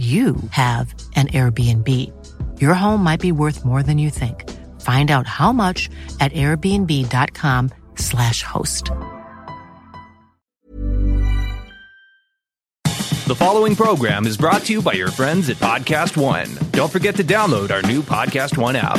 you have an Airbnb. Your home might be worth more than you think. Find out how much at airbnb.com/slash host. The following program is brought to you by your friends at Podcast One. Don't forget to download our new Podcast One app.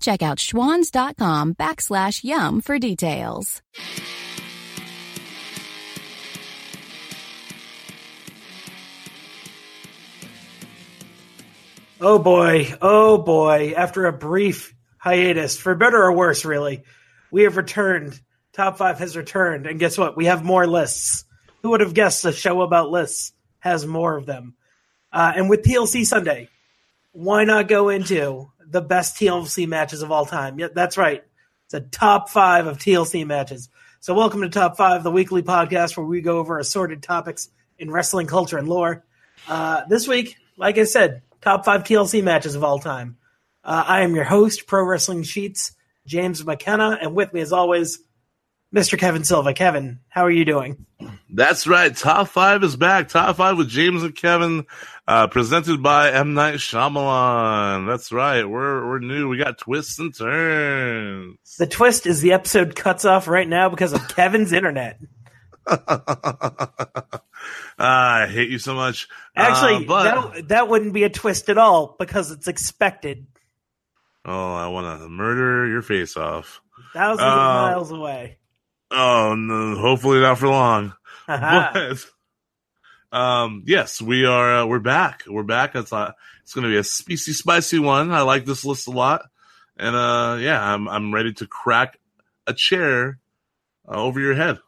Check out schwans.com backslash YUM for details. Oh boy, oh boy. After a brief hiatus, for better or worse, really, we have returned. Top five has returned. And guess what? We have more lists. Who would have guessed a show about lists has more of them? Uh, and with TLC Sunday, why not go into the best TLC matches of all time? Yeah, that's right. It's a top five of TLC matches. So, welcome to Top Five, the weekly podcast where we go over assorted topics in wrestling culture and lore. Uh, this week, like I said, top five TLC matches of all time. Uh, I am your host, Pro Wrestling Sheets, James McKenna, and with me, as always, Mr. Kevin Silva. Kevin, how are you doing? That's right. Top five is back. Top five with James and Kevin, uh, presented by M Night Shyamalan. That's right. We're we're new. We got twists and turns. The twist is the episode cuts off right now because of Kevin's internet. Ah, I hate you so much. Actually, Uh, but that, that wouldn't be a twist at all because it's expected. oh, I want to murder your face off. Thousands of Uh, miles away. Oh no, hopefully not for long. But um, yes, we are. Uh, we're back. We're back. It's uh, it's going to be a spicy, spicy one. I like this list a lot, and uh, yeah, I'm I'm ready to crack a chair uh, over your head.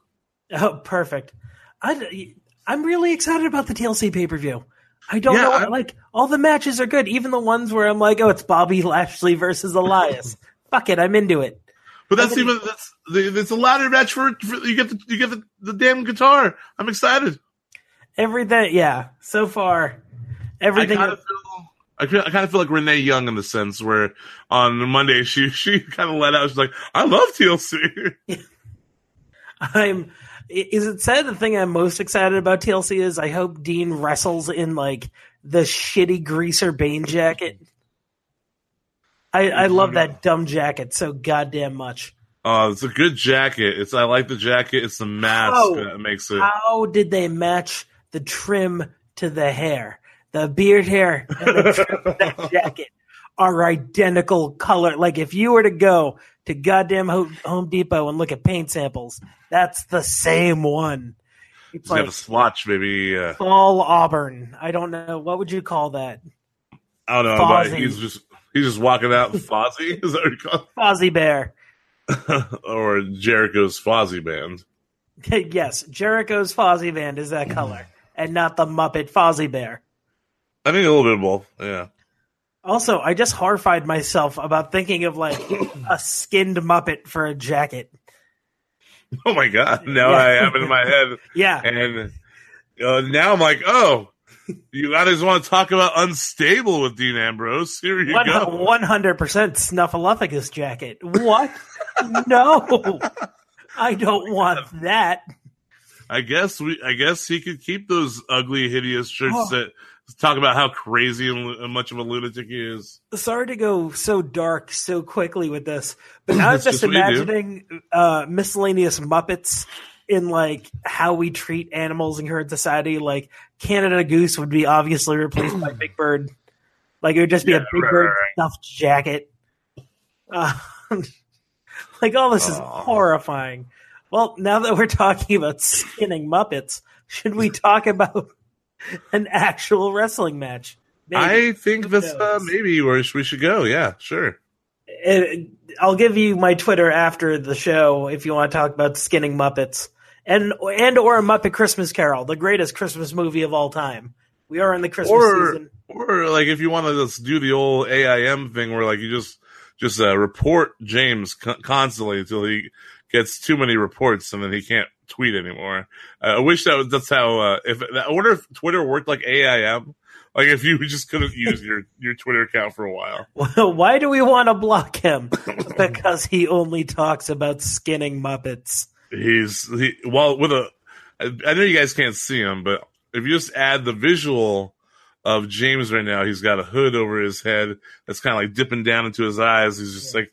Oh, perfect. I, I'm really excited about the TLC pay per view. I don't Yeah, know. I- like all the matches are good, even the ones where I'm like, oh, it's Bobby Lashley versus Elias. Fuck it, I'm into it. But that's even that's the, it's a ladder match for, for you get the you get the, the damn guitar. I'm excited. Everything, yeah. So far, everything. I kind of feel I, feel, I kind of feel like Renee Young in the sense where on Monday she she kind of let out. She's like, I love TLC. I'm. Is it said the thing I'm most excited about TLC is I hope Dean wrestles in like the shitty greaser Bane jacket. I, I love that dumb jacket so goddamn much. Oh, it's a good jacket. It's I like the jacket. It's the mask How- that makes it. How did they match the trim to the hair? The beard hair and the trim of that jacket are identical color. Like if you were to go to goddamn Ho- Home Depot and look at paint samples, that's the same one. It's It's got a swatch, maybe. Uh, fall auburn. I don't know what would you call that. I don't know, but he's just he's just walking out Fozzie. Is that what you call Fozzie Bear. or Jericho's Fozzy band? yes, Jericho's Fozzy band is that color, and not the Muppet Fozzie Bear. I think a little bit of both. Yeah. Also, I just horrified myself about thinking of like a skinned Muppet for a jacket. Oh my god! Now Yeah. I have it in my head, Yeah, and uh, now I'm like, oh, you guys want to talk about unstable with Dean Ambrose? Here you go. one hundred percent Snuffleupagus jacket. What? no, I don't want that. I guess we. I guess he could keep those ugly, hideous shirts Oh. that talk about how crazy and, much of a lunatic he is. Sorry to go so dark so quickly with this, but I was just just what you do. imagining uh, miscellaneous Muppets in like how we treat animals in current society. Like Canada Goose would be obviously replaced by Big Bird. Like it would just be Yeah, a Big right, Bird right, stuffed jacket. Uh, like all this is horrifying. Well, now that we're talking about skinning Muppets, should we talk about an actual wrestling match? Maybe. I think Who that's uh, knows? maybe where we should go. Yeah, sure. Uh, I'll give you my Twitter after the show if you want to talk about skinning Muppets and and or a Muppet Christmas Carol, the greatest Christmas movie of all time. We are in the Christmas Or season. or like if you want to just do the old AIM thing where like you just just uh, report James con- constantly until he gets too many reports and then he can't tweet anymore. Uh, I wish that was that's how. Uh, if I wonder if Twitter worked like AIM. Like if you just couldn't use your your Twitter account for a while. Why do we want to block him? because he only talks about skinning Muppets. He's he well with a. I I know you guys can't see him, but if you just add the visual of James right now, he's got a hood over his head that's kind of like dipping down into his eyes. He's just like,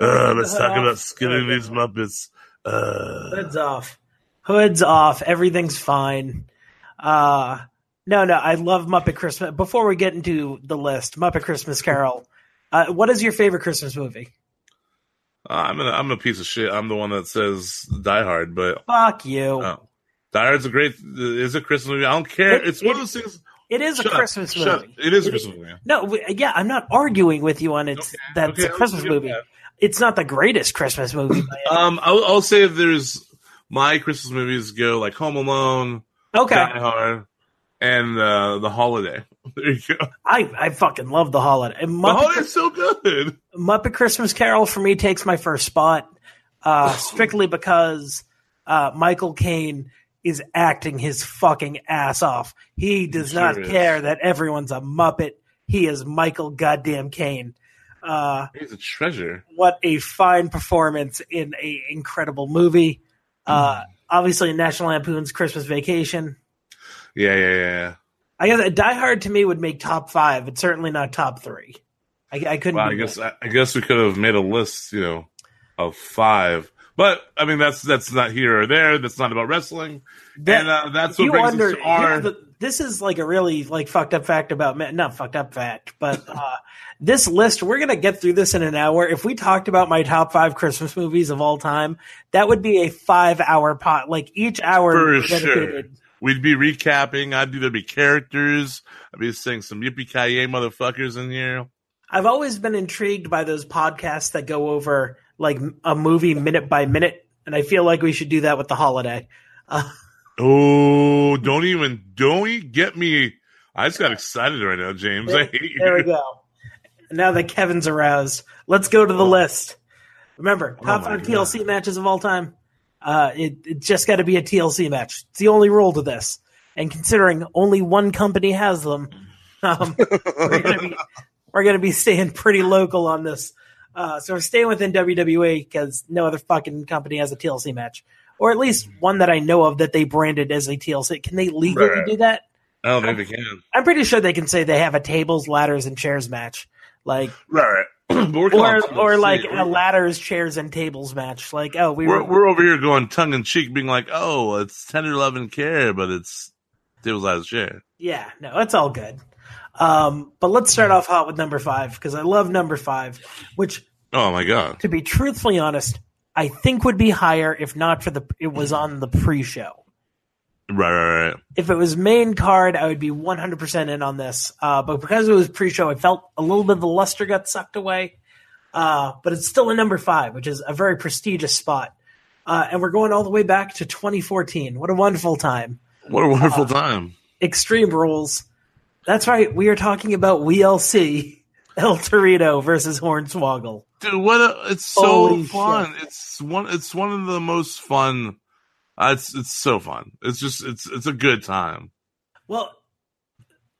uh, let's talk about skinning these Muppets. Uh, Hood's off. Hood's off. Everything's fine. Uh no, no. I love Muppet Christmas. Before we get into the list, Muppet Christmas Carol. Uh, what is your favorite Christmas movie? I'm a, I'm a piece of shit. I'm the one that says Die Hard, but Fuck you. oh, Die Hard's a great. Is a Christmas movie. I don't care. It- it's one it- of those things. It is a Shut up. Christmas Shut movie. up. It is a Christmas movie. No, yeah, I'm not arguing with you on it's Okay, that okay, it's a Christmas movie. that. It's not the greatest Christmas movie. Um, I'll, I'll say if there's my Christmas movies go like Home Alone, okay, Die Hard, and uh, The Holiday. There you go. I I fucking love the holiday. And The Muppet, Holiday's so good. Muppet Christmas Carol for me takes my first spot, uh, strictly because uh, Michael Caine is acting his fucking ass off. He does sure not is. care that everyone's a Muppet. He is Michael goddamn Caine. Uh, He's a treasure. what a fine performance in a incredible movie. Uh, obviously, National Lampoon's Christmas Vacation. Yeah, yeah, yeah. I guess Die Hard to me would make top five. It's certainly not top three. I, I couldn't. Well, I guess. I, I guess we could have made a list, you know, of five. But I mean, that's that's not here or there. That's not about wrestling. That- and uh, that's what brings wonder. us to our. the- this is like a really like fucked up fact about me. Not fucked up fact, but uh, this list. We're gonna get through this in an hour. If we talked about my top five Christmas movies of all time, that would be a five-hour pot. Like each hour For sure. We'd be recapping. I'd either be characters. I'd be saying some yippee ki motherfuckers in here. I've always been intrigued by those podcasts that go over like a movie minute by minute, and I feel like we should do that with the holiday. Uh, Oh, don't even don't e- get me I just got excited right now, James. I hate you. There we go. Now that Kevin's aroused, let's go to the list. Remember, top Oh five TLC matches of all time. Uh, it, it just got to be a TLC match. It's the only rule to this. And considering only one company has them, um, we're we're gonna be staying pretty local on this. Uh, so we're staying within WWE because no other fucking company has a TLC match, or at least one that I know of that they branded as a TLC. Can they legally Right. do that? I don't think they can. I'm pretty sure they can say they have a tables, ladders, and chairs match, like Right, right. But we're calling or or like a ladders, chairs, and tables match. Like oh, we we're were we're over here going tongue in cheek, being like, "Oh, it's tender love and care," but it's tables of chair. yeah, no, it's all good. Um, but let's start off hot with number five because I love number five, which Oh my god! to be truthfully honest, I think would be higher if not for the it was on the pre-show. Right, right, right. If it was main card, I would be 100% in on this. Uh, but because it was pre-show, I felt a little bit of the luster got sucked away. Uh, but it's still a number five, which is a very prestigious spot. Uh, and we're going all the way back to 2014. What a wonderful time. What a wonderful time! Extreme Rules. That's right. We are talking about WLC El Torito versus Hornswoggle. Dude, what a, it's so Holy fun. It's one it's one of the most fun uh, it's it's so fun. It's just it's it's a good time. Well,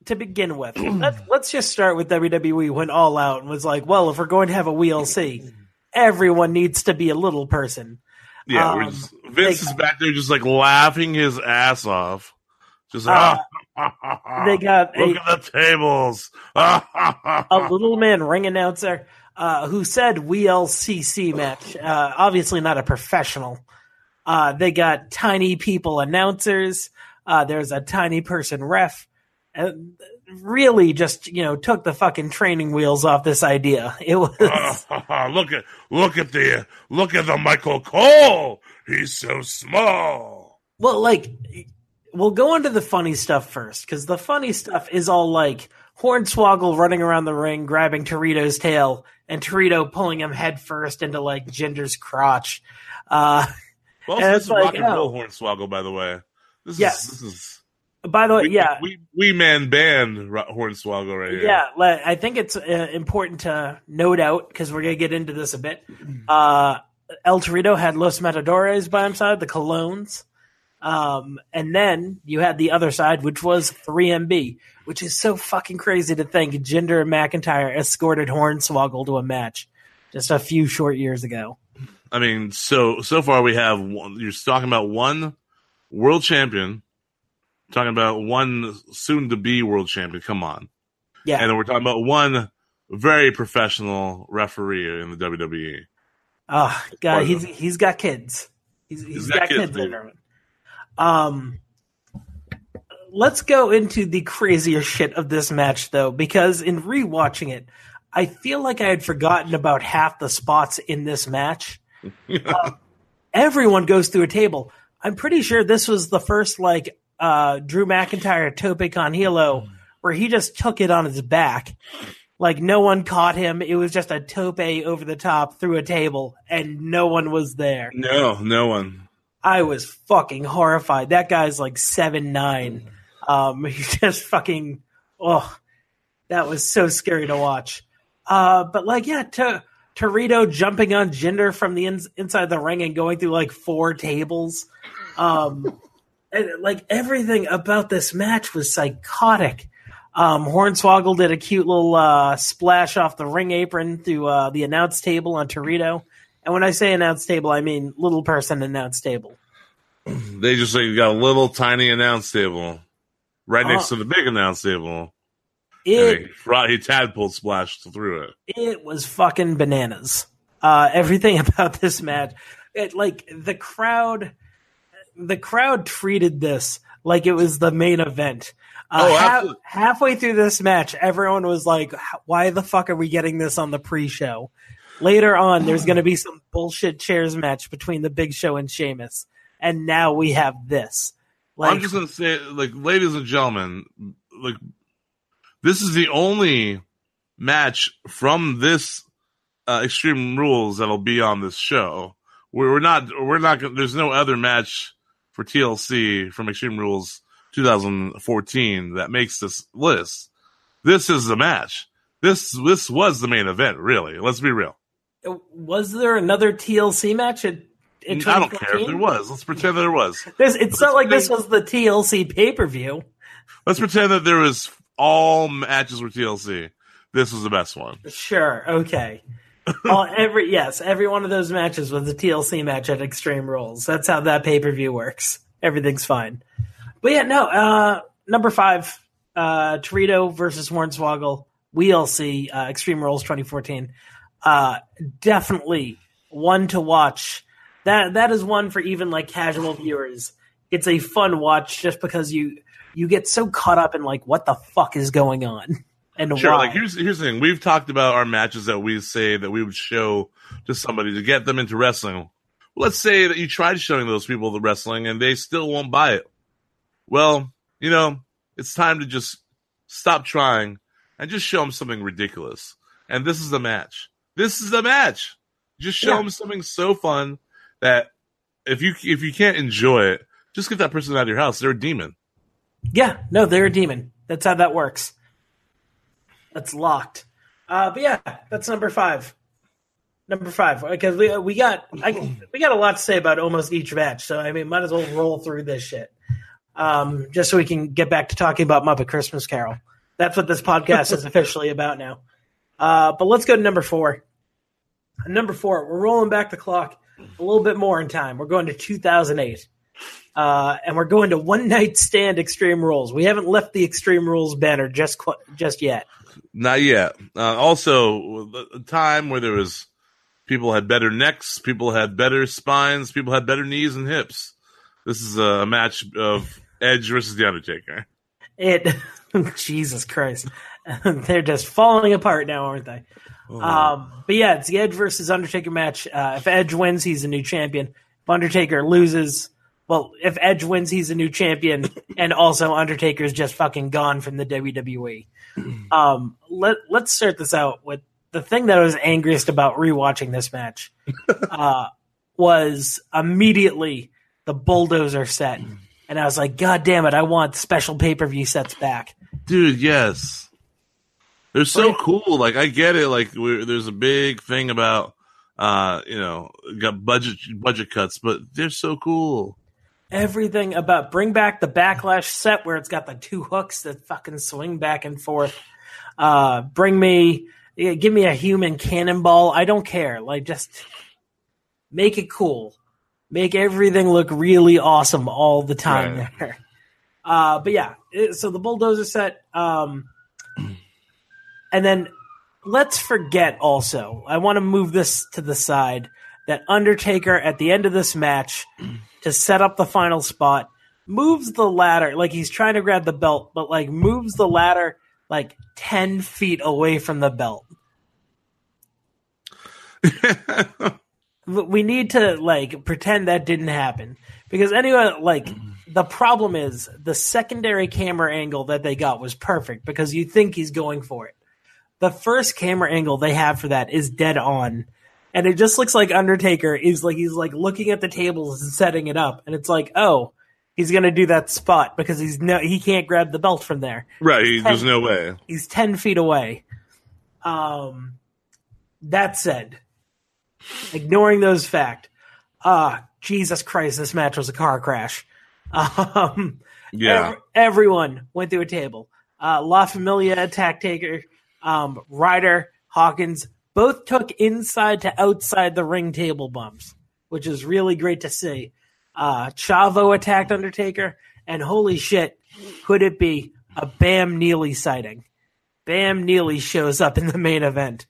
to begin with, let's, let's just start with WWE went all out and was like, well, if we're going to have a WLC, everyone needs to be a little person. Yeah, we're Um, just, Vince they- is back there just like laughing his ass off. Just Uh, ah, they got look a- at the tables. A little man ring announcer uh, who said WLCC match. Uh, obviously not a professional. Uh, they got tiny people announcers. Uh, there's a tiny person ref. Uh, really, just you know, took the fucking training wheels off this idea. It was look at look at the look at the Michael Cole. He's so small. well, like we'll go into the funny stuff first because the funny stuff is all like Hornswoggle running around the ring, grabbing Torito's tail, and Torito pulling him headfirst into like Jinder's crotch. Uh, Well, this it's is like, rock and oh. Hornswoggle, by the way. This Yes. is this is by the way, we, yeah, we we man band Hornswoggle right here. yeah. I think it's uh, important to note out because we're gonna get into this a bit. Uh, El Torito had Los Matadores by his side, the Colognes. Um, and then you had the other side, which was 3MB, which is so fucking crazy to think Jinder McIntyre escorted Hornswoggle to a match just a few short years ago. I mean, so so far we have one, you're talking about one world champion, talking about one soon to be world champion. Come on, Yeah. and then we're talking about one very professional referee in the. WWE. Oh God, he's he's got kids. He's, he's got, kids, dude. later on. Um, let's go into the crazier shit of this match, though, because in rewatching it, I feel like I had forgotten about half the spots in this match. Uh, everyone goes through a table. I'm pretty sure this was the first like uh, Drew McIntyre tope con hilo where he just took it on his back. Like no one caught him. It was just a tope over the top through a table, and no one was there. No, no one. I was fucking horrified. That guy's like seven nine. Um, he just fucking oh, that was so scary to watch. Uh, but like yeah, to, Torito jumping on Jinder from the ins- inside the ring and going through like four tables. Um, and, like everything about this match was psychotic. Um, Hornswoggle did a cute little uh, splash off the ring apron through uh, the announce table on Torito. And when I say announce table, I mean little person announce table. They just like got a little tiny announce table right next Oh. to the big announce table. It he, he tadpole splashed through it. it was fucking bananas. Uh, everything about this match, it, like the crowd, the crowd treated this like it was the main event. Uh, Oh, half- halfway through this match, everyone was like, "Why the fuck are we getting this on the pre-show?" Later on, there's going to be some bullshit chairs match between the Big Show and Sheamus, and now we have this. Like, I'm just gonna say, like, ladies and gentlemen, like, this is the only match from this uh, Extreme Rules that'll be on this show. We're, we're not, we're not. gonna- There's no other match for TLC from Extreme Rules 2014 that makes this list. This is the match. This this was the main event, really. Let's be real. Was there another TLC match? At, in I don't care if there was. Let's pretend that there was. There's, it's not like this was the TLC pay per view. Let's pretend that there was all matches were TLC. This was the best one. Sure. Okay. All, every yes, every one of those matches was a TLC match at Extreme Rules. That's how that pay per view works. Everything's fine. But yeah, no. Uh, number five, uh, Torito versus Hornswoggle. WeeLC uh, Extreme Rules 2014. Uh, definitely one to watch. That that is one for even like casual viewers. It's a fun watch just because you you get so caught up in like what the fuck is going on and Sure, why. like here's here's the thing. We've talked about our matches that we say that we would show to somebody to get them into wrestling. Let's say that you tried showing those people the wrestling and they still won't buy it. Well, you know, it's time to just stop trying and just show them something ridiculous. And this is the match. This is the match. Just show Yeah. them something so fun that if you if you can't enjoy it, just get that person out of your house. They're a demon. Yeah, no, they're a demon. That's how that works. That's locked. Uh, but yeah, that's number five. Number five, because we we got I, we got a lot to say about almost each match. So I mean, might as well roll through this shit, um, just so we can get back to talking about Muppet Christmas Carol. That's what this podcast is officially about now. Uh, but let's go to number four. Number four, we're rolling back the clock a little bit more in time. We're going to 2008 uh, and we're going to one night stand Extreme Rules. We haven't left the Extreme Rules banner just qu- just yet. Not yet. Uh, also, the- a time where there was people had better necks, people had better spines, people had better knees and hips. This is a match of Edge versus The Undertaker. It, Jesus Christ, they're just falling apart now, aren't they? Um, but yeah, it's the Edge versus Undertaker match. Uh, if Edge wins, he's a new champion. If Undertaker loses, well, if Edge wins, he's a new champion, and also Undertaker's just fucking gone from the WWE. Um, let Let's start this out with the thing that I was angriest about rewatching this match. Uh, was immediately the bulldozer set, and I was like, God damn it, I want special pay per view sets back. Dude, yes. They're so Right. cool. Like, I get it. Like, we're, there's a big thing about, uh, you know, got budget, budget cuts, but they're so cool. everything about bring back the backlash set where it's got the two hooks that fucking swing back and forth. Uh, bring me, yeah, give me a human cannonball. I don't care. Like just make it cool. Make everything look really awesome all the time Right. there. Uh, but yeah, it- so the bulldozer set, um, and then let's forget also. I want to move this to the side that Undertaker at the end of this match to set up the final spot moves the ladder like he's trying to grab the belt, but like moves the ladder like ten feet away from the belt. we need to like pretend that didn't happen because anyway like the problem is the secondary camera angle that they got was perfect because you think he's going for it the first camera angle they have for that is dead on and it just looks like undertaker is like he's like looking at the tables and setting it up and it's like oh he's gonna do that spot because he's no he can't grab the belt from there Right. There's no way. He's 10 feet away. Um, that said, ignoring those fact, ah, Jesus Christ, this match was a car crash. Um, Yeah. ev- everyone went through a table. Uh, La Familia, Attack Taker, um, Ryder, Hawkins, both took inside to outside the ring table bumps, which is really great to see. Uh, Chavo attacked Undertaker, and holy shit, could it be a Bam Neely sighting? Bam Neely shows up in the main event.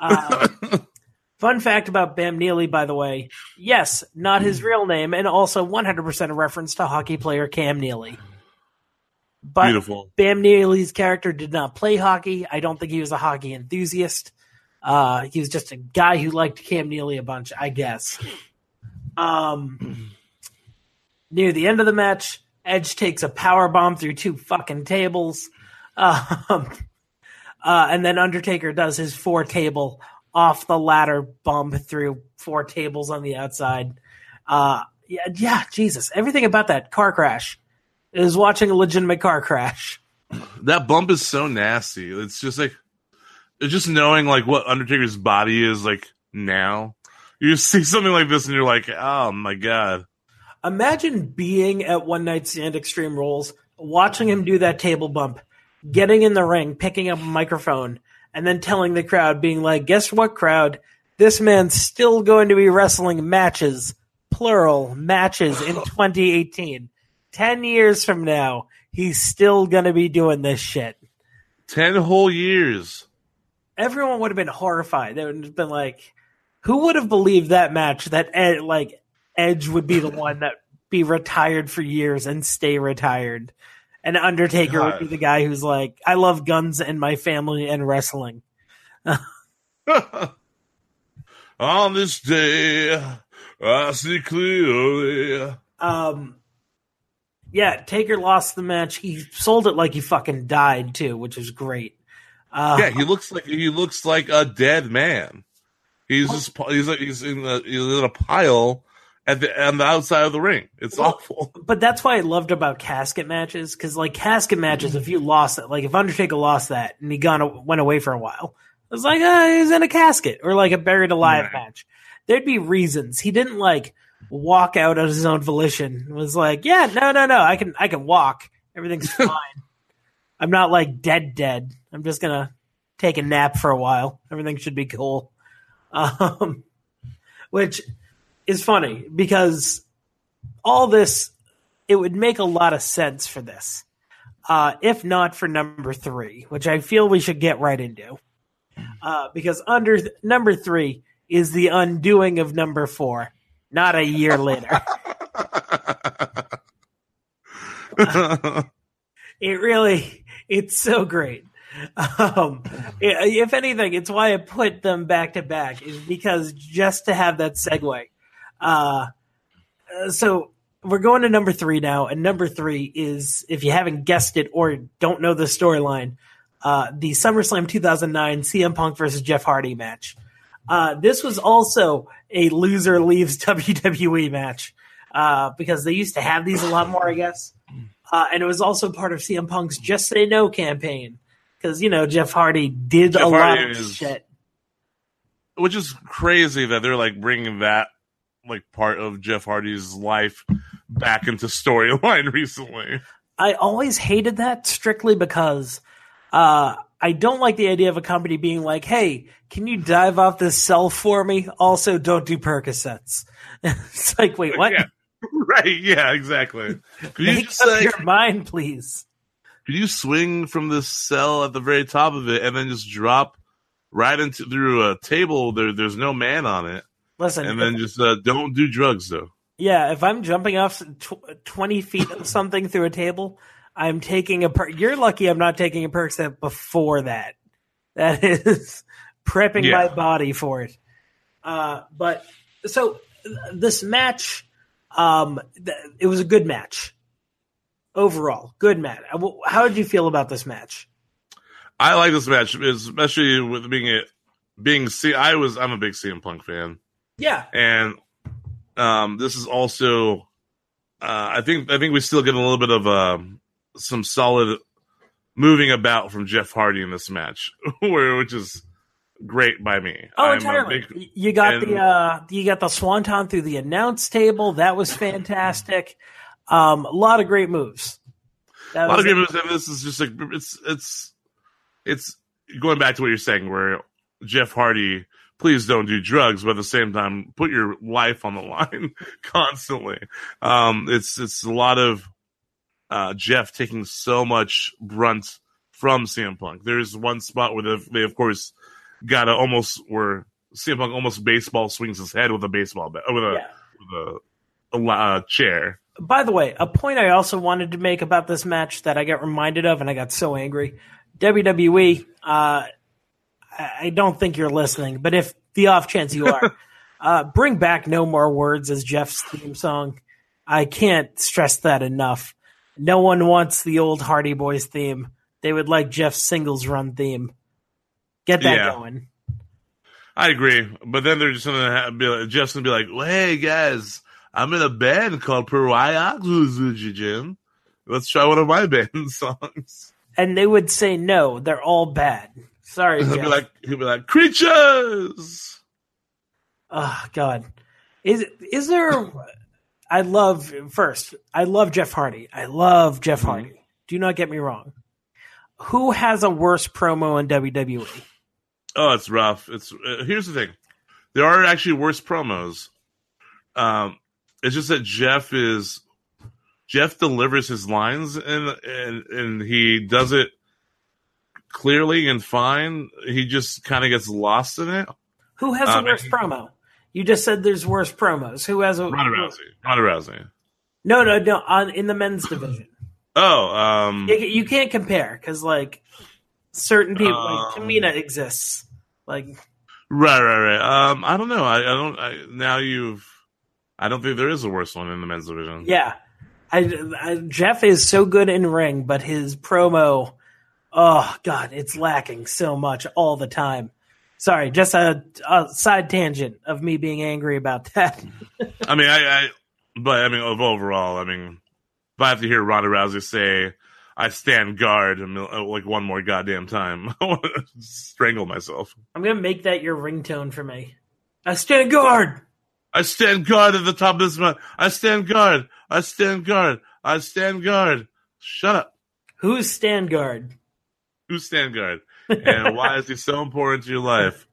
Uh, fun fact about Bam Neely, by the way, yes, not his real name, and also 100% a reference to hockey player Cam Neely. But Beautiful. Bam Neely's character did not play hockey. I don't think he was a hockey enthusiast. Uh, he was just a guy who liked Cam Neely a bunch, I guess. Um, near the end of the match, Edge takes a power bomb through two fucking tables. Um, uh, and then Undertaker does his four table off the ladder bump through four tables on the outside. Uh, yeah, yeah, Jesus, everything about that car crash is watching a legitimate car crash. That bump is so nasty. It's just like it's just knowing like what Undertaker's body is like now. You see something like this and you're like, oh my god. Imagine being at One Night Stand Extreme Rules, watching him do that table bump, getting in the ring, picking up a microphone, and then telling the crowd, being like, guess what, crowd? This man's still going to be wrestling matches, plural, matches in 2018. 10 years from now, he's still going to be doing this shit. Ten whole years. Everyone would have been horrified. They would have been like, who would have believed that match that Ed, like Edge would be the one that be retired for years and stay retired, and Undertaker God. would be the guy who's like, I love guns and my family and wrestling. On this day, I see clearly. Um, yeah, Taker lost the match. He sold it like he fucking died too, which is great. Uh, Yeah, he looks like he looks like a dead man. He's just he's like he's in a, he's in a pile at the on the outside of the ring. It's Well, awful. but that's why I loved about casket matches because like casket matches, if you lost it, like if Undertaker lost that and he gone went away for a while, it was like uh, he's in a casket or like a buried alive Right. match. There'd be reasons he didn't like walk out of his own volition. It was like, yeah, no, no, no, I can I can walk. Everything's fine. I'm not like dead dead. I'm just gonna take a nap for a while. Everything should be cool. Um, which is funny because all this it would make a lot of sense for this uh, if not for number three which i feel we should get right into uh, because under number three is the undoing of number four not a year later. It really it's so great. Um if anything it's why i put them back to back is because just to have that segue uh uh, so we're going to number three now and number three is if you haven't guessed it or don't know the storyline uh the SummerSlam 2009 CM Punk versus Jeff Hardy match uh this was also a loser leaves WWE match uh because they used to have these a lot more I guess uh, and it was also part of CM Punk's Just Say No campaign because you know Jeff Hardy did Jeff a lot of is- shit. Which is crazy that they're like bringing that like part of Jeff Hardy's life back into storyline recently. I always hated that strictly because uh, I don't like the idea of a company being like, "Hey, can you dive off this cell for me? Also, don't do Percocets." it's like, wait, what? Yeah. Right? Yeah, exactly. Could you Make just up like your mind, please. could you swing from this cell at the very top of it and then just drop right into through a table? There, there's no man on it, Listen, and then just uh, don't do drugs though. Yeah, if I'm jumping off tw- 20 feet of something through a table, I'm taking a per- You're lucky I'm not taking a perk step before that. That is prepping Yeah. my body for it. Uh, but so th- this match, um, th- it was a good match overall. Good match. Uh, How did you feel about this match? I like this match, especially with being it being C. I was I'm a big CM Punk fan, Yeah, and um, this is also uh, I think I think we still get a little bit of um, some solid moving about from Jeff Hardy in this match, which is great by me. Oh, I'm entirely. big- you got and- the uh, you got the swanton through the announce table. That was fantastic. Um, a lot of great moves. That a lot of people say this is just like it's it's it's going back to what you're saying, where Jeff Hardy, please don't do drugs, but at the same time, put your life on the line constantly. Um, it's it's a lot of uh, Jeff taking so much brunt from CM Punk. There's one spot where they, of course got almost where CM Punk almost baseball swings his head with a baseball bat with a Yeah. with a, a uh, chair. By the way, a point I also wanted to make about this match that I got reminded of, and I got so angry. WWE, uh, I I don't think you're listening, but if the off chance you are, uh, bring back No More Words as Jeff's theme song. I can't stress that enough. No one wants the old Hardy Boys theme. They would like Jeff's singles run theme. Get that Yeah. going. I agree, but then they're just gonna have, be like, Jeff's gonna be like, well, "Hey guys, I'm in a band called PeroxWhyGen," let's try one of my band songs. And they would say no, they're all bad. Sorry, He'll Jeff. be like, he'll be like, creatures. Oh God, is is there? I love first. I love Jeff Hardy. I love Jeff Mm-hmm. Hardy. Do not get me wrong. Who has a worse promo in? WWE? Oh, it's rough. It's uh, here's the thing. There are actually worse promos. Um, it's just that Jeff is Jeff delivers his lines and and and he does it clearly and fine. He just kind of gets lost in it. Who has a Um, worse promo? You just said there's worse promos. Who has a Ronda Rousey. Ronda Rousey. No, no, no. On in the men's division, Oh, um, you, you can't compare because like certain people, like Um, Tamina exists. Like right, right, right. Um, I don't know. I, I don't. I, now you've. I don't think there is a worse one in the men's division. Yeah, I, I, Jeff is so good in ring, but his promo, oh god, it's lacking so much all the time. Sorry, just a, a side tangent of me being angry about that. I mean, I, I, but I mean, overall, I mean, if I have to hear Ronda Rousey say, "I stand guard," uh, like one more goddamn time, I want to strangle myself. I'm gonna make that your ringtone for me. I stand guard. I stand guard at the top of this mountain. I stand guard. I stand guard. I stand guard. Shut up. Who's stand guard? Who's stand guard? And why is he so important to your life?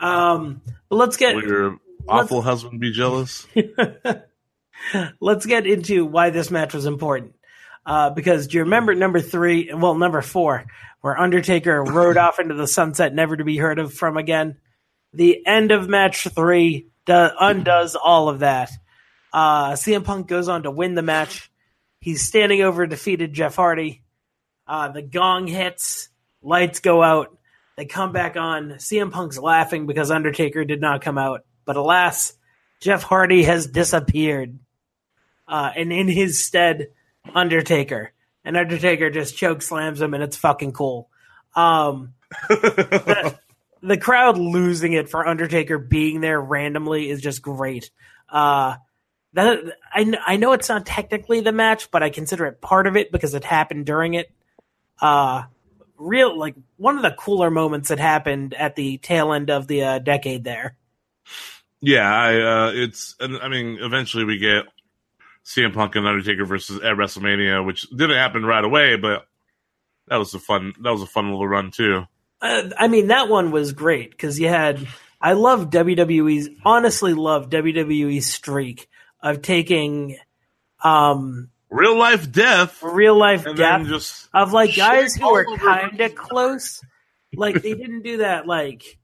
Um, but let's get Will your awful husband be jealous? let's get into why this match was important. Uh, because do you remember number three? Well, number four, where Undertaker rode off into the sunset, never to be heard of from again. The end of match three do- undoes all of that. Uh, CM Punk goes on to win the match. He's standing over defeated Jeff Hardy. Uh, the gong hits, lights go out. They come back on. CM Punk's laughing because Undertaker did not come out. But alas, Jeff Hardy has disappeared. Uh, and in his stead, Undertaker. And Undertaker just choke slams him, and it's fucking cool. Um, the, the crowd losing it for Undertaker being there randomly is just great. Uh, that I, I know it's not technically the match, but I consider it part of it because it happened during it. Uh, real like one of the cooler moments that happened at the tail end of the uh, decade there. Yeah, I, uh, it's, and I mean, eventually we get CM Punk and Undertaker versus at WrestleMania, which didn't happen right away, but that was a fun, that was a fun little run too. Uh, I mean, that one was great because you had. I love WWE's. Honestly, love WWE's streak of taking um Real life death, real life death just of like guys who are kind of close. Like they didn't do that. Like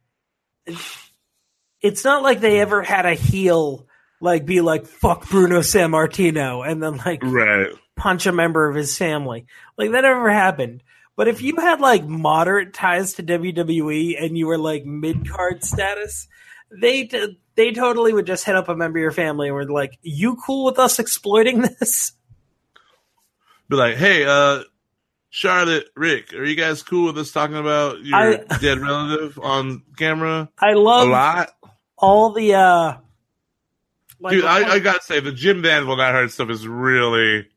it's not like they ever had a heel like be like fuck Bruno Sammartino and then like right. punch a member of his family. Like that never happened. But if you had like moderate ties to WWE and you were like mid card status, they t- they totally would just hit up a member of your family and were like, "You cool with us exploiting this?" Be like, hey, uh, Charlotte, Ric, are you guys cool with us talking about your I- dead relative on camera I love a lot? all the uh like Dude, I, I gotta say, the Jim the Anvil Neidhart stuff is really,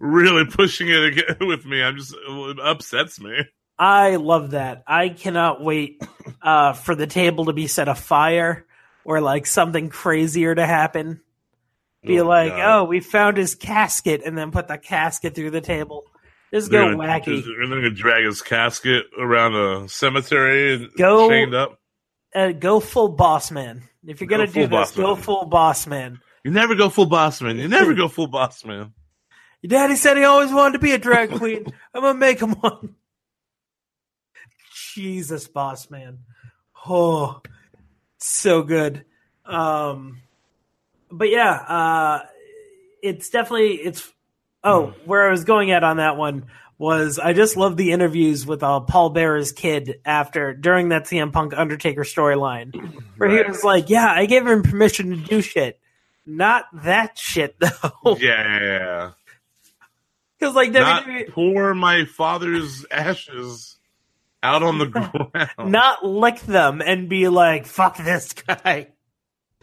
really pushing it again with me. I'm just, it upsets me. I love that. I cannot wait uh, for the table to be set afire or like something crazier to happen. Be Oh, like, God. oh, we found his casket, and then put the casket through the table. Just They're go gonna- wacky. They're gonna drag his casket around a cemetery and Go- chained up. Uh, go full boss man. If you're gonna do this, go man. full boss man. You never go full boss man. You never go full boss man. Your daddy said he always wanted to be a drag queen. I'm gonna make him one. Jesus, boss man. Oh, so good. Um, but yeah, uh, it's definitely it's. Oh, where I was going at on that one was I just love the interviews with uh, Paul Bearer's kid after during that CM Punk Undertaker storyline, where he was like, "Yeah, I gave him permission to do shit, not that shit though." Yeah, yeah, yeah. Because like Not WWE, pour my father's ashes out on the ground. not lick them and be like, "Fuck this guy."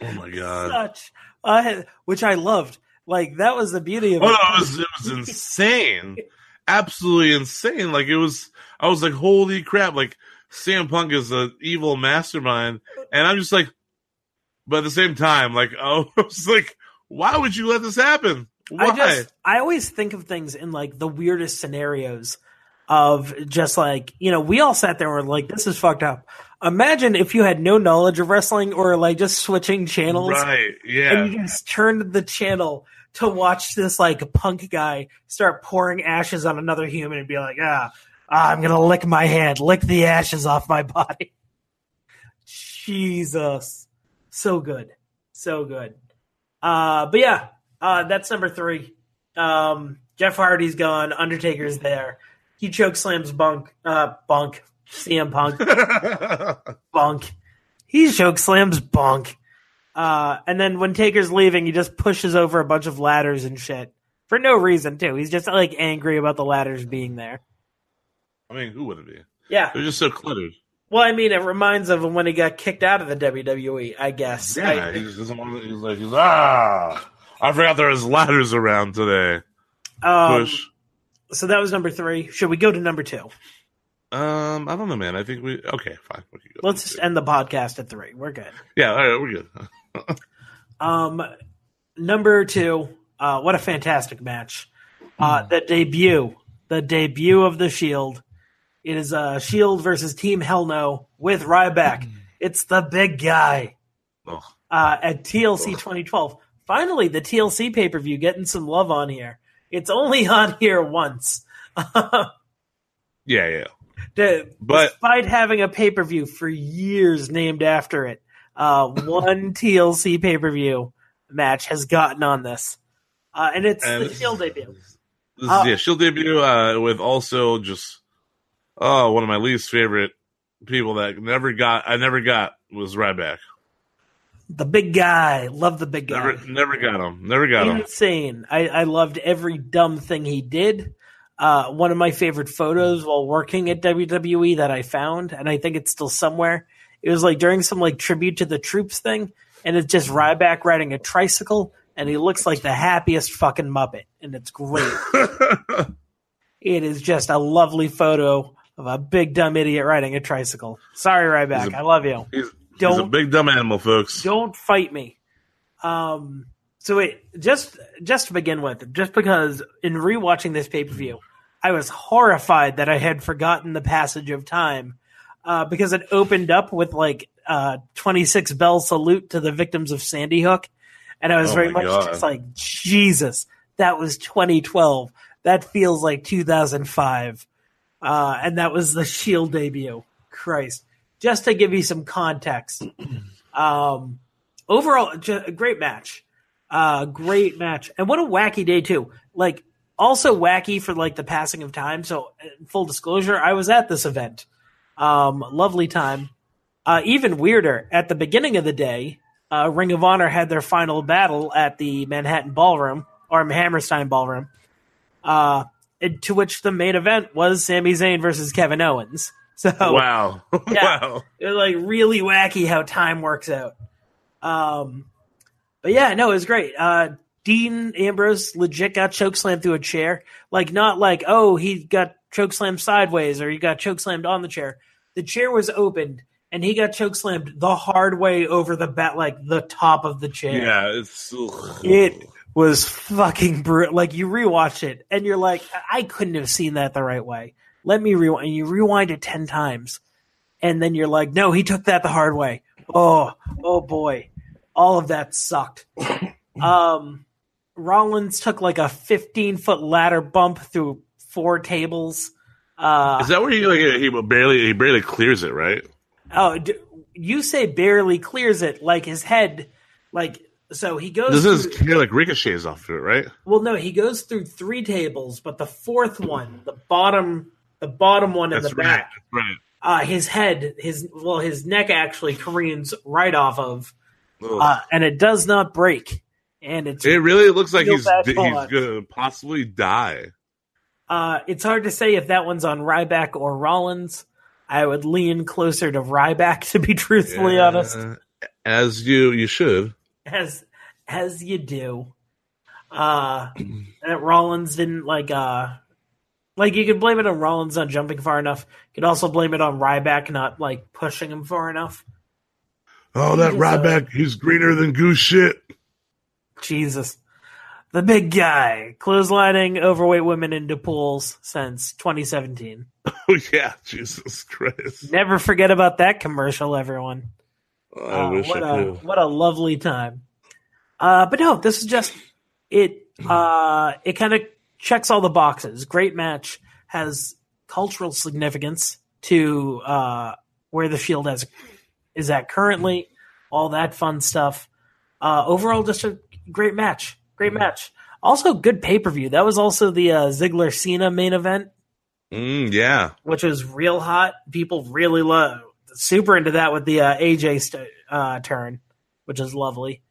oh my god. Such, uh, which I loved. Like that was the beauty of Oh it. no, it was, it was insane, absolutely insane. Like it was, I was like, holy crap! Like CM Punk is an evil mastermind, and I'm just like, but at the same time, like, oh, I was like, why would you let this happen? Why? I just I always think of things in like the weirdest scenarios of just like, you know, we all sat there and were like, this is fucked up. Imagine if you had no knowledge of wrestling or like just switching channels right? Yeah, and you just turned the channel to watch this like punk guy start pouring ashes on another human and be like, ah, ah, I'm gonna lick my hand, lick the ashes off my body. Jesus. So good. So good. Uh but yeah, uh that's number three. Um Jeff Hardy's gone, Undertaker's there. He choke slams bunk uh bunk. CM Punk. bunk. He choke slams bunk. Uh, and then when Taker's leaving, he just pushes over a bunch of ladders and shit for no reason too. He's just like angry about the ladders being there. I mean, who wouldn't be? Yeah. They're just so cluttered. Well, I mean, it reminds of when he got kicked out of the WWE. I guess. Yeah, I- he just doesn't want to. He's like, he's ah, I forgot there was ladders around today. um, Push. so that was number three. Should we go to number two? Um, I don't know, man. I think we okay, fine. We. Let's just end the podcast at three. We're good. Yeah, all right, we're good. Um, number two. Uh, what a fantastic match. Uh, the debut, the debut of the Shield. It is uh, Shield versus Team Hell No with Ryback. It's the big guy Oh, uh, at TLC 2012. Finally, the TLC pay per view getting some love on here. It's only on here once. yeah, yeah. The- But- despite having a pay per view for years named after it, uh, one TLC pay per view match has gotten on this, uh, and it's And the Shield debut. This is Uh, yeah, Shield debut uh, with also just oh one of my least favorite people that never got I never got was Ryback. The big guy, love the big guy. Never never got him. Never got him. Insane. I, I loved every dumb thing he did. Uh, one of my favorite photos while working at WWE that I found, and I think it's still somewhere. It was like during some like tribute to the troops thing, and it's just Ryback riding a tricycle, and he looks like the happiest fucking Muppet, and it's great. it is just a lovely photo of a big dumb idiot riding a tricycle. Sorry, Ryback, a- I love you. He's, he's a big dumb animal, folks. don't fight me. Um, so wait, just just to begin with, just because in rewatching this pay per view, I was horrified that I had forgotten the passage of time, uh, because it opened up with like uh twenty six bell salute to the victims of Sandy Hook, and I was Oh very much God. just like Jesus, that was twenty twelve. That feels like two thousand five, uh, and that was the Shield debut. Christ, just to give you some context. Um, overall, a great match. Uh, great match. And what a wacky day, too. Like, also wacky for like the passing of time. So, uh, full disclosure, I was at this event. Um, lovely time. Uh, even weirder, at the beginning of the day, uh, Ring of Honor had their final battle at the Manhattan Ballroom, or Hammerstein Ballroom, uh, to which the main event was Sami Zayn versus Kevin Owens. So, Wow. Yeah. wow. it's like really wacky how time works out. Um, but yeah, no, it was great. Uh, Dean Ambrose legit got chokeslammed through a chair. Like not like oh he got chokeslammed sideways or he got chokeslammed on the chair. The chair was opened and he got chokeslammed the hard way over the bat, like the top of the chair. Yeah, it's ugh. It was fucking brutal. Like you rewatch it and you're like, I couldn't have seen that the right way. Let me rewind. And you rewind it ten times, and then you're like, no, he took that the hard way. Oh, oh boy, all of that sucked. um, Rollins took like a 15 foot ladder bump through four tables. Uh, Is that where he like he barely he barely clears it, right? oh, d- you say barely clears it, like his head, like so he goes. This is hair like ricochets off of it, right? Well, no, he goes through three tables, but the fourth one, the bottom, the bottom one in the right. back, Right. uh, his head, his well, his neck actually careens right off of, uh, and it does not break, and it's it really looks like he's he's gonna possibly die. uh, it's hard to say if that one's on Ryback or Rollins. I would lean closer to Ryback to be truthfully Yeah, honest, As you you should. as as you do. Uh, that Rollins didn't like. Uh, like you could blame it on Rollins not jumping far enough. You could also blame it on Ryback not like pushing him far enough. Oh, that Ryback, he's greener than goose shit. Jesus. The big guy clotheslining overweight women into pools since 2017. Oh yeah, Jesus Christ. Never forget about that commercial, everyone. I Uh, wish what I a what a lovely time. Uh, but no, this is just it. Uh, it kind of checks all the boxes. Great match has cultural significance to uh, where the field has is at currently. All that fun stuff. Uh, overall, just a great match. Great match. Also, good pay per view. That was also the uh, Ziggler Cena main event Mm, yeah. which was real hot. People really love, super into that with the uh, AJ st- uh, turn, which is lovely.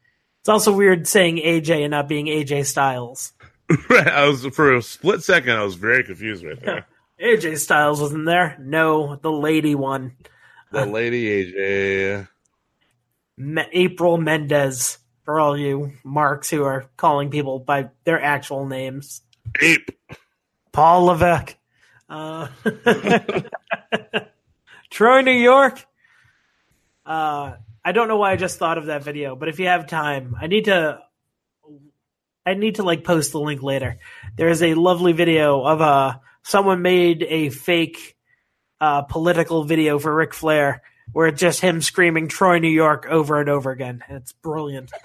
It's also weird saying AJ and not being AJ Styles. Right. I was for a split second. I was very confused right there. AJ Styles wasn't there. No, the lady one, The lady AJ. Me- April Mendez. For all you marks who are calling people by their actual names, Ape. Paul Levesque, uh, Troy, New York. Uh, I don't know why I just thought of that video, but if you have time, I need to. I need to like post the link later. There is a lovely video of uh someone made a fake uh political video for Ric Flair where it's just him screaming Troy, New York over and over again. It's brilliant.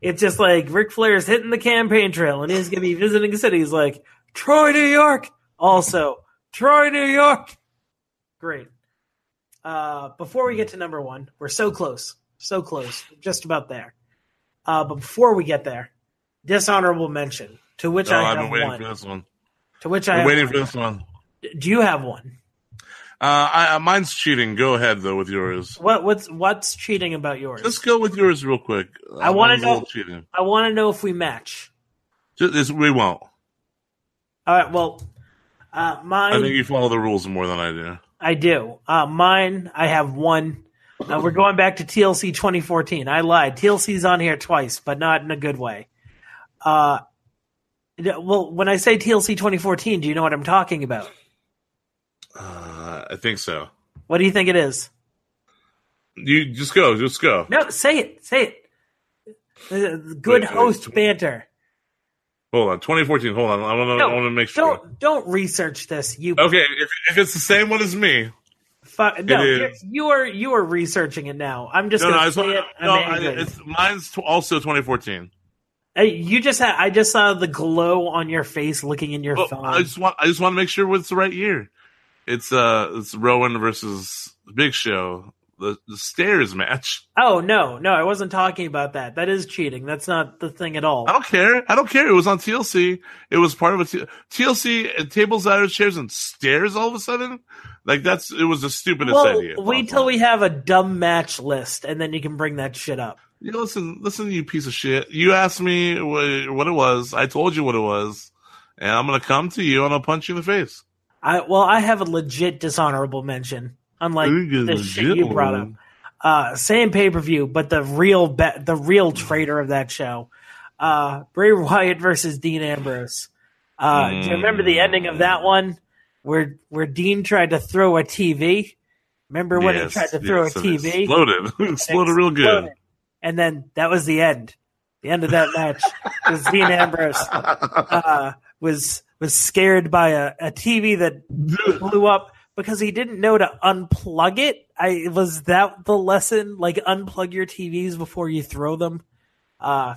it's just like Ric Flair's hitting the campaign trail and he's gonna be visiting cities like Troy, New York. Also, Troy, New York. Great. Uh, before we get to number one, we're so close, so close, just about there. Uh, but before we get there, dishonorable mention to which Oh, I I've been waiting one. for this one. To which I have waiting one. for this one. Do you have one? Uh, I, uh, mine's cheating. Go ahead though with yours. What what's what's cheating about yours? Let's go with yours real quick. Uh, I wanna know- cheating. I want to know if we match. Just, we won't. All right. Well, uh, mine. I think you follow the rules more than I do. I do. Uh, mine, I have one. Uh, we're going back to TLC 2014. I lied. TLC's on here twice, but not in a good way. Uh, well, when I say TLC 2014, do you know what I'm talking about? Uh, I think so. What do you think it is? You just go. Just go. No, say it. Say it. Uh, Good Wait, wait, host tw- banter. Hold on. 2014. Hold on. I want to. No, I want to make sure. Don't don't research this. You Okay. If, if it's the same one as me, fu- no. is. you're- You are researching it now. I'm just no, no. gonna just say it. No, I, it's mine's t- also 2014. Hey, you just had. I just saw the glow on your face, looking in your Well, phone. I just want. I just want to make sure it's the right year. It's uh, it's Rowan versus Big Show, the the stairs match. Oh no, no, I wasn't talking about that. That is cheating. That's not the thing at all. I don't care. I don't care. It was on TLC. It was part of a T- TLC and tables, ladders, chairs, and stairs. All of a sudden, like that's it was the stupidest well, idea. wait till we have a dumb match list, and then you can bring that shit up. You know, listen, listen, you piece of shit. You asked me what, what it was. I told you what it was, and I'm gonna come to you and I'll punch you in the face. I well, I have a legit dishonorable mention, unlike the shit you brought up. Uh, same pay per view, but the real be- the real traitor of that show, uh, Bray Wyatt versus Dean Ambrose. Uh, Do you remember the ending of that one, where where Dean tried to throw a TV? Remember when Yes, he tried to throw yes, a TV? Exploded. exploded real good. And then that was the end. The end of that match was Dean Ambrose uh, was was scared by a, a TV that blew up because he didn't know to unplug it. I was that the lesson, like unplug your TVs before you throw them. Uh,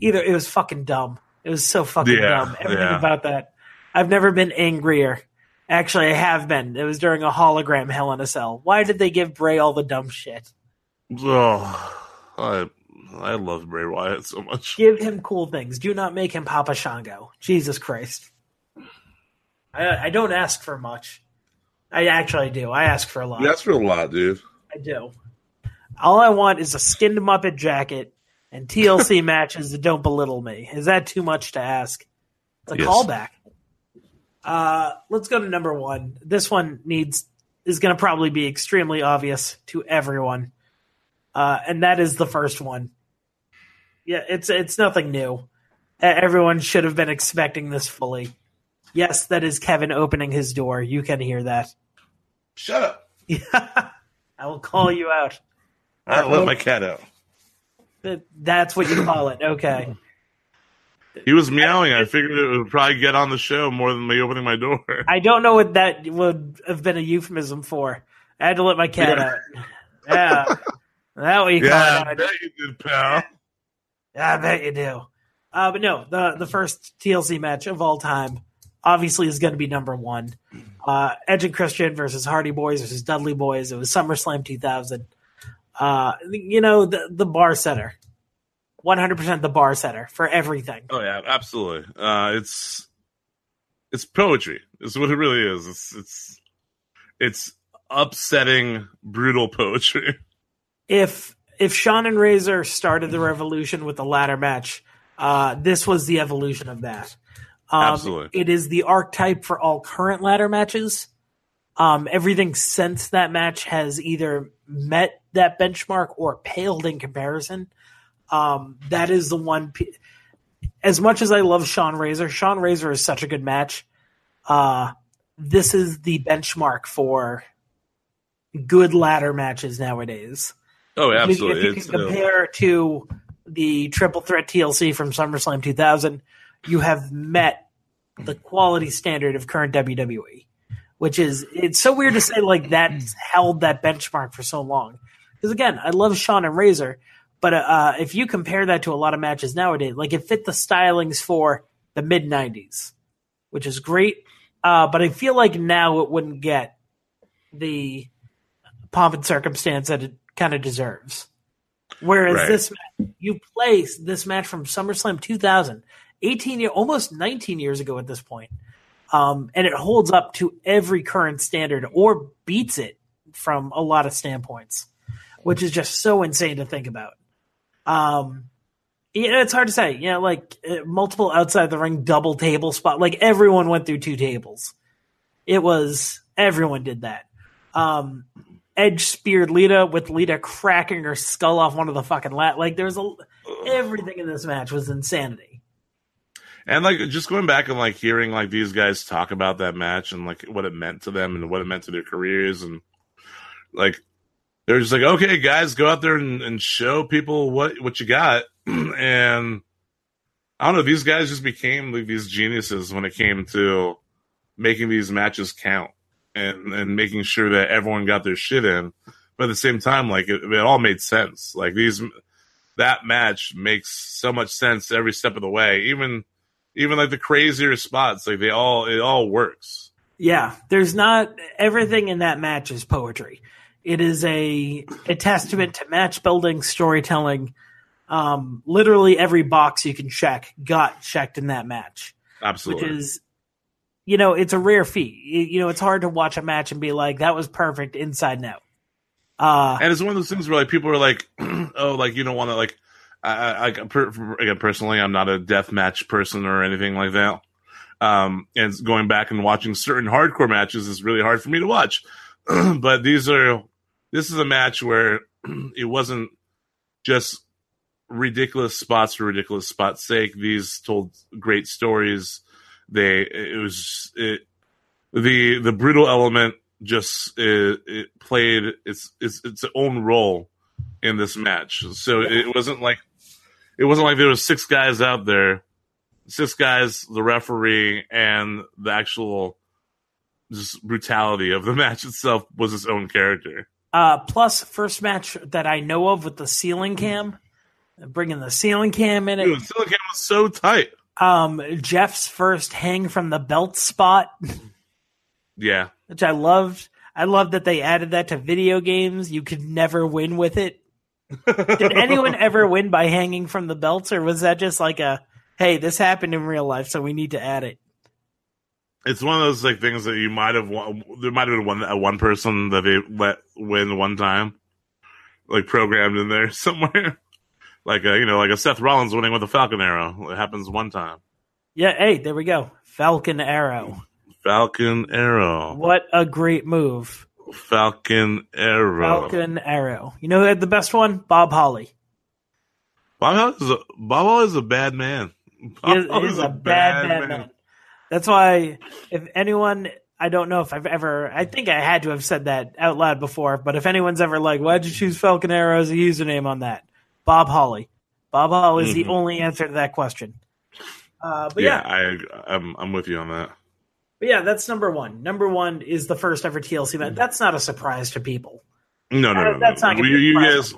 either it was fucking dumb. It was so fucking Yeah, dumb. Everything yeah. about that. I've never been angrier. Actually, I have been. It was during a hologram Hell in a Cell. Why did they give Bray all the dumb shit? Oh, I I love Bray Wyatt so much. Give him cool things. Do not make him Papa Shango. Jesus Christ. I, I don't ask for much. I actually do. I ask for a lot. That's for a lot, dude. I do. All I want is a skinned Muppet jacket and TLC matches that don't belittle me. Is that too much to ask? It's a Yes. callback. Uh, let's go to number one. This one needs is going to probably be extremely obvious to everyone, uh, and that is the first one. Yeah, it's it's nothing new. Everyone should have been expecting this fully. Yes, that is Kevin opening his door. You can hear that. Shut up. I will call you out. I let my cat out. That's what you call it. Okay. He was meowing. I figured it would probably get on the show more than me opening my door. I don't know what that would have been a euphemism for. I had to let my cat Yeah. out. Yeah. That what you call yeah, it. I bet you did, pal. I bet you do. Uh, but no, the the first TLC match of all time obviously is going to be number one. Uh, Edge and Christian versus Hardy Boys versus Dudley Boys. It was SummerSlam 2000. Uh, you know the the bar setter, 100 percent the bar setter for everything. Oh yeah, absolutely. Uh, it's it's poetry. It's what it really is. It's it's it's upsetting, brutal poetry. if if Shawn and Razor started the revolution with the ladder match, uh, this was the evolution of that. Um, Absolutely. it is the archetype for all current ladder matches. Um, everything since that match has either met that benchmark or paled in comparison. Um, that is the one. P- as much as I love Shawn Razor, Shawn Razor is such a good match. Uh, this is the benchmark for good ladder matches nowadays. Oh, If you- absolutely. If you can uh, compare to the triple threat TLC from SummerSlam 2000, you have met the quality standard of current WWE, which is it's so weird to say like that held that benchmark for so long. Because again, I love Shawn and Razor, but uh, if you compare that to a lot of matches nowadays, like it fit the stylings for the mid 90s, which is great. Uh, but I feel like now it wouldn't get the pomp and circumstance that it kind of deserves. Whereas Right. this, ma- you place this match from SummerSlam 2000, 18 year, almost 19 years ago at this point, um, and it holds up to every current standard or beats it from a lot of standpoints, which is just so insane to think about. Um, you know, it's hard to say. You know, like uh, multiple outside the ring double table spot. Like everyone went through two tables. It was everyone did that. Um, Edge speared Lita with Lita cracking her skull off one of the fucking lat. Like there's a everything in this match was insanity. and like just going back and like hearing like these guys talk about that match and like what it meant to them and what it meant to their careers and like they're just like okay guys go out there and, and show people what what you got and i don't know these guys just became like these geniuses when it came to making these matches count and and making sure that everyone got their shit in. But at the same time like it, it all made sense. Like these that match makes so much sense every step of the way. Even even like the crazier spots like they all it all works. Yeah, there's not everything in that match is poetry. It is a a testament to match building, storytelling. Um, literally every box you can check got checked in that match, absolutely. Which is, you know, it's a rare feat. You, know, it's hard to watch a match and be like, that was perfect inside and out. Uh, and it's one of those things where like people are like oh like you don't want to like I, I per, again personally i'm not a death match person or anything like that um and going back and watching certain hardcore matches is really hard for me to watch but these are this is a match where it wasn't just ridiculous spots for ridiculous spots sake these told great stories they it was it the the brutal element just it, it played its its its own role in this match. So it wasn't like it wasn't like there was six guys out there, six guys, the referee, and the actual just brutality of the match itself was its own character. uh, plus, first match that I know of with the ceiling cam, bringing the ceiling cam in it. Dude, cam was so tight. Um, Jeff's first hang from the belt spot. Yeah, which I loved. I loved that they added that to video games. You could never win with it. Did anyone ever win by hanging from the belts, or was that just like a hey, this happened in real life, so we need to add it? it's one of those like things that you might have won. There might have been one a one person that they let win one time, like programmed in there somewhere. Like a, you know, like a Seth Rollins winning with a Falcon Arrow. It happens one time. Yeah, hey, there we go. Falcon Arrow. Falcon Arrow. What a great move. Falcon Arrow. Falcon Arrow. You know who had the best one? Bob Holly. Bob Holly is a Bob Holly is a bad man. He is, Bob he is a bad, bad man. That's why, if anyone, I don't know if I've ever, I think I had to have said that out loud before, but if anyone's ever like, why'd you choose Falcon Arrow as a username on that? Bob Holly. Bob Holly is Mhm. the only answer to that question. Uh, but yeah, yeah, I I'm I'm with you on that. but yeah, that's number one. Number one is the first ever TLC match. That's not a surprise to people. No, no, Uh, no, that's not no. gonna You, be you guys,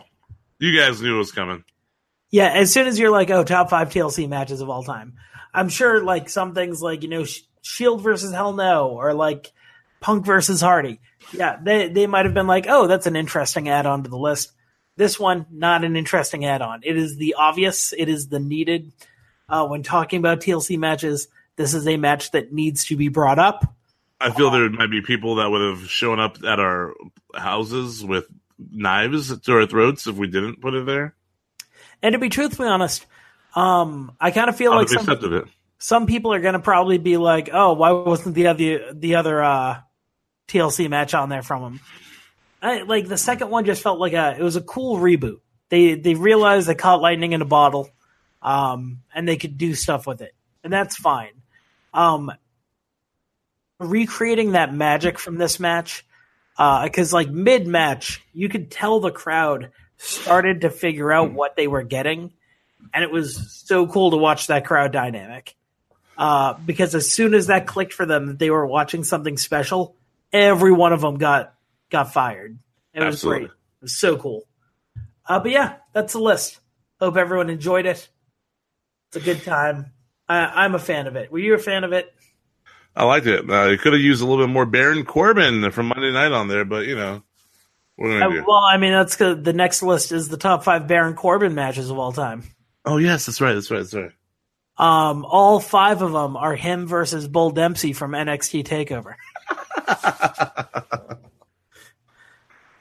you guys knew it was coming. Yeah, as soon as you're like, oh, top five TLC matches of all time, I'm sure like some things like you know Sh- Shield versus Hell No or like Punk versus Hardy. Yeah, they they might have been like, oh, that's an interesting add-on to the list. This one, not an interesting add-on. It is the obvious. It is the needed. Uh, when talking about TLC matches, this is a match that needs to be brought up. I feel there might be people that would have shown up at our houses with knives to our throats if we didn't put it there. And to be truthfully honest, um, I kind of feel like some, some people are going to probably be like, "Oh, why wasn't the other the other uh, TLC match on there from him?" I, like the second one just felt like a it was a cool reboot. They they realized they caught lightning in a bottle, um, and they could do stuff with it, and that's fine. Um, recreating that magic from this match, because like mid match, you could tell the crowd started to figure out what they were getting, and it was so cool to watch that crowd dynamic. Uh, because as soon as that clicked for them, that they were watching something special. Every one of them got got fired. It was Absolutely. great. It was so cool. Uh, but yeah, that's the list. Hope everyone enjoyed it. It's a good time. I, I'm a fan of it. Were you a fan of it? I liked it. Uh, you could have used a little bit more Baron Corbin from Monday Night on there, but you know, we Uh, well, I mean, that's 'cause the next list is the top five Baron Corbin matches of all time. oh yes, that's right. That's right. That's right. Um, all five of them are him versus Bull Dempsey from NXT Takeover.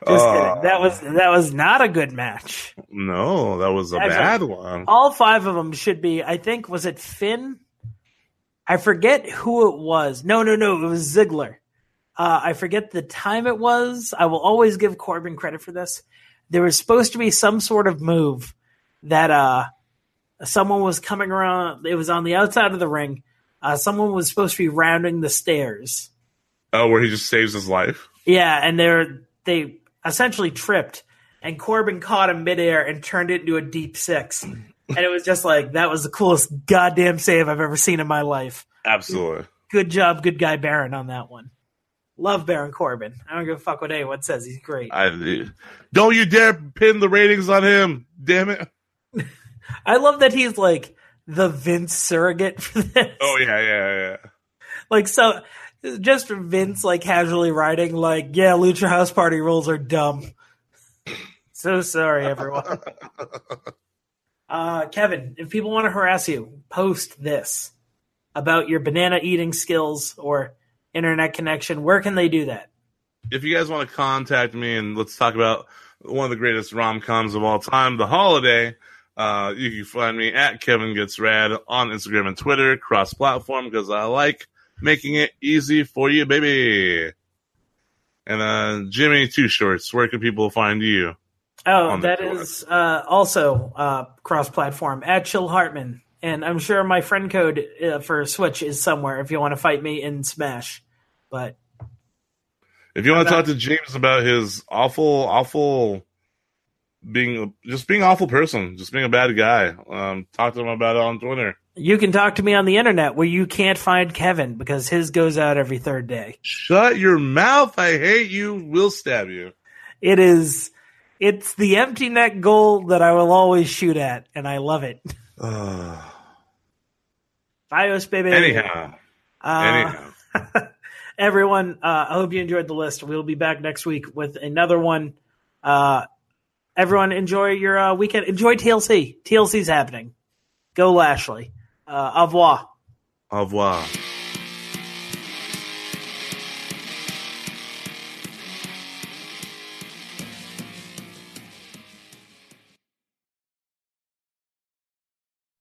Just kidding. That was that was not a good match. No, that was a Actually, bad one. All five of them should be. I think was it Finn? I forget who it was. No, no, no. It was Ziggler. Uh, I forget the time it was. I will always give Corbin credit for this. There was supposed to be some sort of move that uh, someone was coming around. It was on the outside of the ring. Uh, someone was supposed to be rounding the stairs. Oh, where he just saves his life. Yeah, and they're they essentially tripped, and Corbin caught him midair and turned it into a deep six. And it was just like that was the coolest goddamn save I've ever seen in my life. Absolutely. Good job, good guy Baron on that one. Love Baron Corbin. I don't give a fuck what anyone says. He's great. I don't you dare pin the ratings on him. Damn it. I love that he's like the Vince surrogate for this. Oh yeah, yeah, yeah. Like so, just Vince like casually writing like, "Yeah, Lucha House Party rules are dumb." so sorry, everyone. Uh, Kevin, if people want to harass you, post this about your banana eating skills or internet connection. Where can they do that? If you guys want to contact me and let's talk about one of the greatest rom coms of all time, The Holiday, uh, you can find me at Kevin Gets Rad on Instagram and Twitter, cross platform, because I like making it easy for you, baby. And uh, Jimmy Two Shorts, where can people find you? Oh, that is uh, also uh, cross-platform at Chill Hartman, and I'm sure my friend code uh, for Switch is somewhere if you want to fight me in Smash. But If you want to talk to James about his awful, awful being, just being an awful person, just being a bad guy, um, talk to him about it on Twitter. you can talk to me on the internet where you can't find Kevin because his goes out every third day. Shut your mouth! I hate you. We'll stab you. It is, it's the empty net goal that I will always shoot at, and I love it. Bios, baby. Anyhow, Uh, anyhow, everyone, uh, I hope you enjoyed the list. We'll be back next week with another one. Uh, everyone, enjoy your uh, weekend. Enjoy TLC. TLC's happening. Go Lashley. Uh, au revoir. au revoir.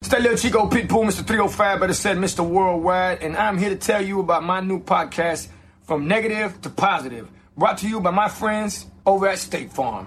It's that little Chico Pitbull, Mr. 305, better said Mr. Worldwide, and I'm here to tell you about my new podcast, From Negative to Positive, brought to you by my friends over at State Farm.